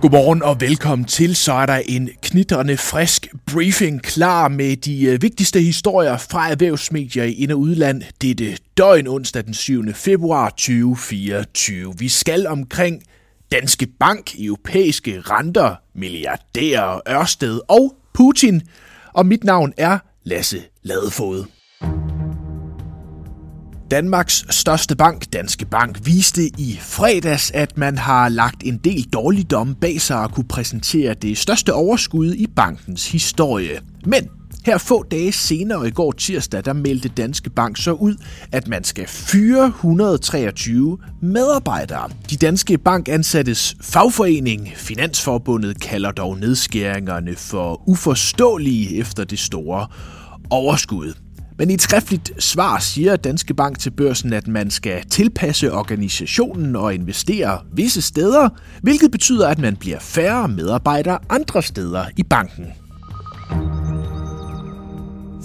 Godmorgen og velkommen til. Så er der en knitrende frisk briefing klar med de øh, vigtigste historier fra erhvervsmedier i ind- og udland dette døgn onsdag den 7. februar 2024. Vi skal omkring Danske Bank, europæiske renter, milliardærer, Ørsted og Putin. Og mit navn er Lasse Ladefod. Danmarks største bank, Danske Bank, viste i fredags, at man har lagt en del dårligdomme bag sig og kunne præsentere det største overskud i bankens historie. Men her få dage senere i går tirsdag, der meldte Danske Bank så ud, at man skal fyre 123 medarbejdere. De danske bankansattes fagforening, Finansforbundet, kalder dog nedskæringerne for uforståelige efter det store overskud. Men i et skriftligt svar siger Danske Bank til børsen, at man skal tilpasse organisationen og investere visse steder, hvilket betyder, at man bliver færre medarbejdere andre steder i banken.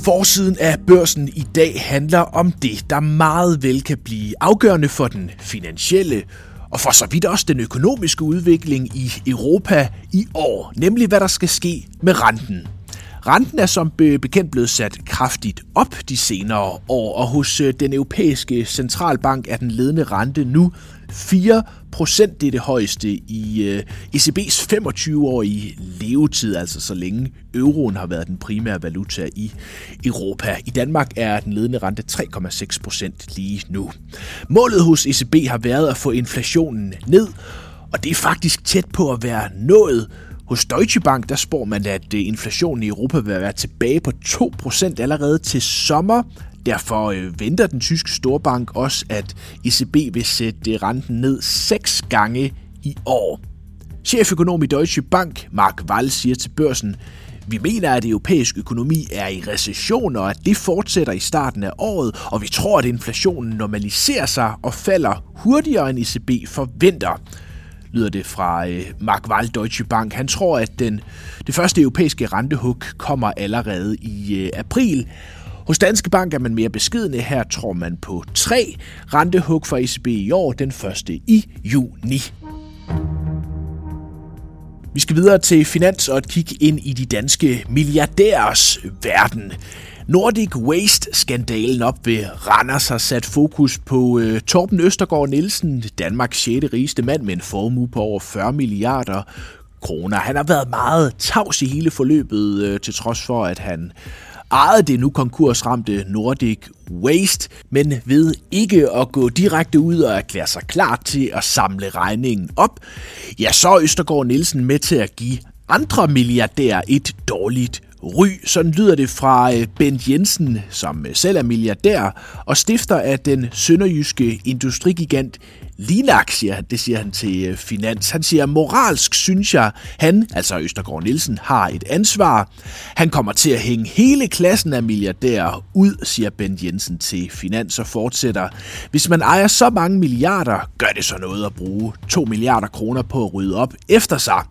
Forsiden af børsen i dag handler om det, der meget vel kan blive afgørende for den finansielle og for så vidt også den økonomiske udvikling i Europa i år, nemlig hvad der skal ske med renten. Renten er som bekendt blevet sat kraftigt op de senere år, og hos øh, den europæiske centralbank er den ledende rente nu 4 procent. Det er det højeste i øh, ECB's 25-årige levetid, altså så længe euroen har været den primære valuta i Europa. I Danmark er den ledende rente 3,6 procent lige nu. Målet hos ECB har været at få inflationen ned, og det er faktisk tæt på at være nået hos Deutsche Bank der spår man, at øh, inflationen i Europa vil være tilbage på 2% allerede til sommer. Derfor øh, venter den tyske storbank også, at ECB vil sætte øh, renten ned seks gange i år. Cheføkonom i Deutsche Bank, Mark Wall, siger til børsen, vi mener, at europæisk økonomi er i recession, og at det fortsætter i starten af året, og vi tror, at inflationen normaliserer sig og falder hurtigere end ECB forventer lyder det fra øh, Mark Wall Deutsche Bank. Han tror, at den, det første europæiske rentehug kommer allerede i øh, april. Hos Danske Bank er man mere beskidende. Her tror man på tre rentehug fra ECB i år, den første i juni. Vi skal videre til finans og et kig ind i de danske milliardærs verden. Nordic Waste-skandalen op ved Randers har sat fokus på øh, Torben Østergaard Nielsen, Danmarks 6. rigeste mand med en formue på over 40 milliarder kroner. Han har været meget tavs i hele forløbet, øh, til trods for, at han ejede det nu konkursramte Nordic Waste, men ved ikke at gå direkte ud og erklære sig klar til at samle regningen op, ja, så er Østergaard Nielsen med til at give andre milliardærer et dårligt ry. Sådan lyder det fra øh, Bent Jensen, som øh, selv er milliardær og stifter af den sønderjyske industrigigant Linak, siger han, det siger han til øh, Finans. Han siger, moralsk synes jeg, han, altså Østergaard Nielsen, har et ansvar. Han kommer til at hænge hele klassen af milliardærer ud, siger Bent Jensen til Finans og fortsætter. Hvis man ejer så mange milliarder, gør det så noget at bruge 2 milliarder kroner på at rydde op efter sig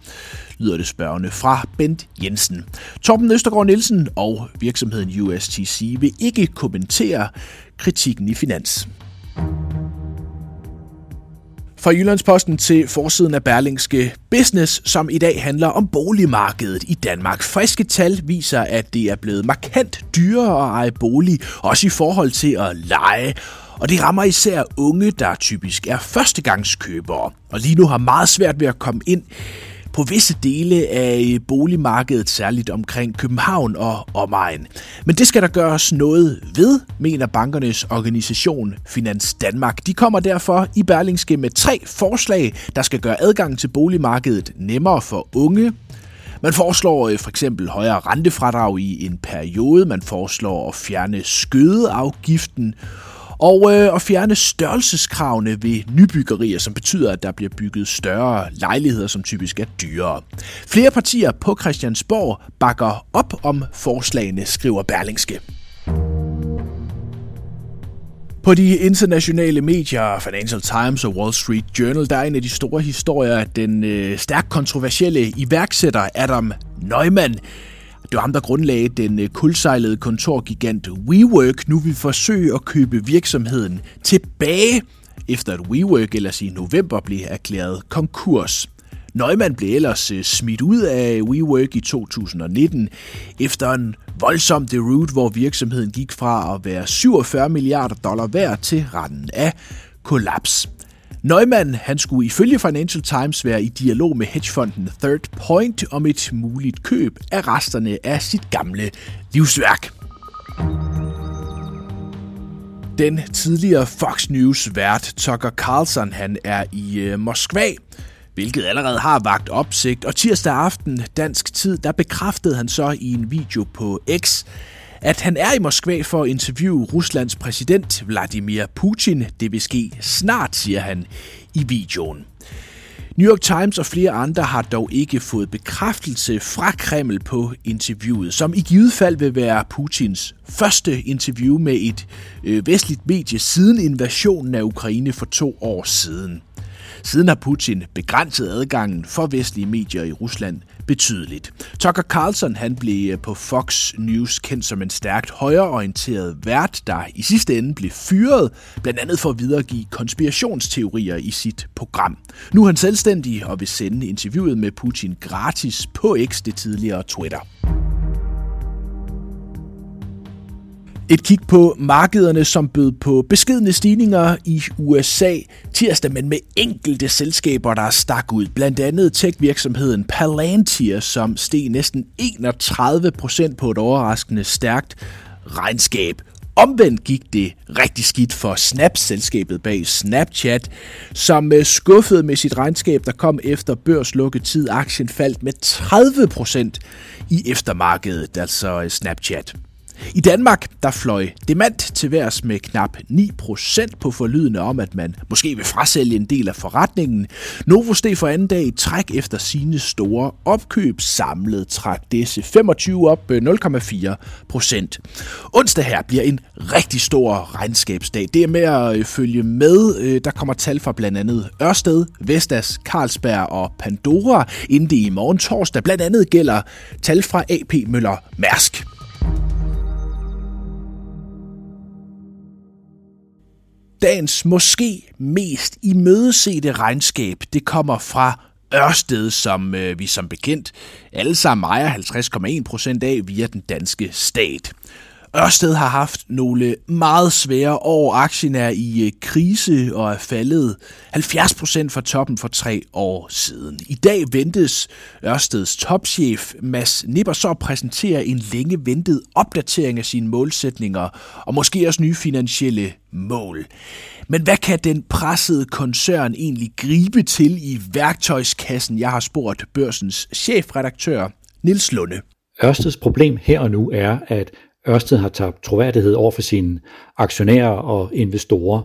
lyder det spørgende fra Bent Jensen. Torben Østergaard Nielsen og virksomheden USTC vil ikke kommentere kritikken i Finans. Fra Jyllandsposten til forsiden af Berlingske Business, som i dag handler om boligmarkedet i Danmark. Friske tal viser, at det er blevet markant dyrere at eje bolig, også i forhold til at lege. Og det rammer især unge, der typisk er førstegangskøbere, og lige nu har meget svært ved at komme ind på visse dele af boligmarkedet, særligt omkring København og omegn. Men det skal der gøres noget ved, mener bankernes organisation Finans Danmark. De kommer derfor i Berlingske med tre forslag, der skal gøre adgangen til boligmarkedet nemmere for unge, man foreslår øh, for eksempel højere rentefradrag i en periode. Man foreslår at fjerne skødeafgiften og øh, at fjerne størrelseskravene ved nybyggerier, som betyder, at der bliver bygget større lejligheder, som typisk er dyrere. Flere partier på Christiansborg bakker op om forslagene, skriver Berlingske. På de internationale medier, Financial Times og Wall Street Journal, der er en af de store historier, at den øh, stærkt kontroversielle iværksætter Adam Neumann det var ham, der grundlagde den øh, kulsejlede kontorgigant WeWork. Nu vil forsøge at købe virksomheden tilbage, efter at WeWork ellers i november blev erklæret konkurs. Neumann blev ellers øh, smidt ud af WeWork i 2019 efter en voldsom deroute, hvor virksomheden gik fra at være 47 milliarder dollar værd til randen af kollaps. Neumann han skulle ifølge Financial Times være i dialog med hedgefonden Third Point om et muligt køb af resterne af sit gamle livsværk. Den tidligere Fox News-vært Tucker Carlson han er i øh, Moskva, hvilket allerede har vagt opsigt. Og tirsdag aften dansk tid, der bekræftede han så i en video på X, at han er i Moskva for at interviewe Ruslands præsident Vladimir Putin. Det vil ske snart, siger han i videoen. New York Times og flere andre har dog ikke fået bekræftelse fra Kreml på interviewet, som i givet fald vil være Putins første interview med et øh, vestligt medie siden invasionen af Ukraine for to år siden. Siden har Putin begrænset adgangen for vestlige medier i Rusland betydeligt. Tucker Carlson han blev øh, på Fox News kendt som en stærkt højreorienteret vært, der i sidste ende blev fyret, blandt andet for at videregive konspirationsteorier i sit program. Nu er han selvstændig og vil sende interviewet med Putin gratis på X, det tidligere Twitter. Et kig på markederne, som bød på beskedne stigninger i USA tirsdag, men med enkelte selskaber, der stak ud. Blandt andet tech-virksomheden Palantir, som steg næsten 31 procent på et overraskende stærkt regnskab. Omvendt gik det rigtig skidt for Snap-selskabet bag Snapchat, som øh, skuffede med sit regnskab, der kom efter børslukketid. Aktien faldt med 30% i eftermarkedet, altså øh, Snapchat. I Danmark, der fløj Demant til værs med knap 9% på forlydende om, at man måske vil frasælge en del af forretningen. Novo steg for anden dag i træk efter sine store opkøb. Samlet trak disse 25 op 0,4%. Onsdag her bliver en rigtig stor regnskabsdag. Det er med at øh, følge med. Øh, der kommer tal fra blandt andet Ørsted, Vestas, Carlsberg og Pandora, inden det i morgen torsdag blandt andet gælder tal fra AP Møller Mærsk. Dagens måske mest imødesete regnskab, det kommer fra Ørsted, som øh, vi som bekendt alle sammen ejer 50,1 procent af via den danske stat. Ørsted har haft nogle meget svære år. Aktien er i øh, krise og er faldet 70 procent fra toppen for tre år siden. I dag ventes Ørsteds topchef Mads Nipper så præsentere en længe ventet opdatering af sine målsætninger og måske også nye finansielle mål. Men hvad kan den pressede koncern egentlig gribe til i værktøjskassen? Jeg har spurgt børsens chefredaktør Nils Lunde. Ørsteds problem her og nu er, at Ørsted har tabt troværdighed over for sine aktionærer og investorer.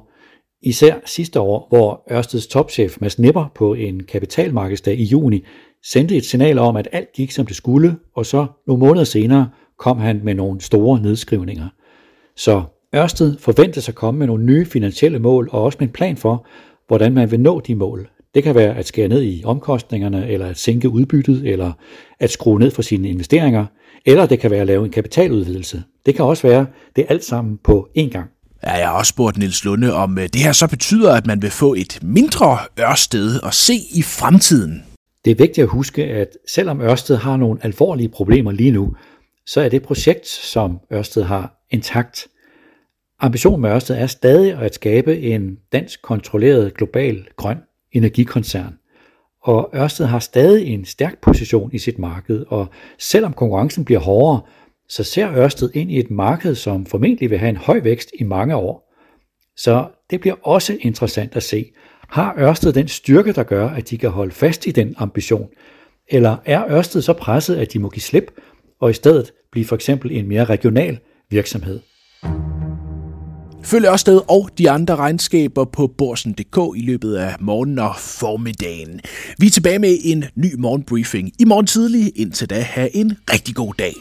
Især sidste år, hvor Ørsteds topchef Mads Nipper på en kapitalmarkedsdag i juni sendte et signal om, at alt gik som det skulle, og så nogle måneder senere kom han med nogle store nedskrivninger. Så Ørsted forventes at komme med nogle nye finansielle mål og også med en plan for, hvordan man vil nå de mål. Det kan være at skære ned i omkostningerne, eller at sænke udbyttet, eller at skrue ned for sine investeringer, eller det kan være at lave en kapitaludvidelse. Det kan også være det alt sammen på én gang. Ja, jeg har også spurgt Nils Lunde, om øh, det her så betyder, at man vil få et mindre Ørsted at se i fremtiden. Det er vigtigt at huske, at selvom Ørsted har nogle alvorlige problemer lige nu, så er det projekt, som Ørsted har intakt. Ambitionen med Ørsted er stadig at skabe en dansk kontrolleret global grøn energikoncern. Og Ørsted har stadig en stærk position i sit marked, og selvom konkurrencen bliver hårdere, så ser Ørsted ind i et marked, som formentlig vil have en høj vækst i mange år. Så det bliver også interessant at se. Har Ørsted den styrke, der gør, at de kan holde fast i den ambition? Eller er Ørsted så presset, at de må give slip, og i stedet blive for eksempel en mere regional virksomhed? Følg Ørsted og de andre regnskaber på borsen.dk i løbet af morgenen og formiddagen. Vi er tilbage med en ny morgenbriefing i morgen tidlig. Indtil da, have en rigtig god dag.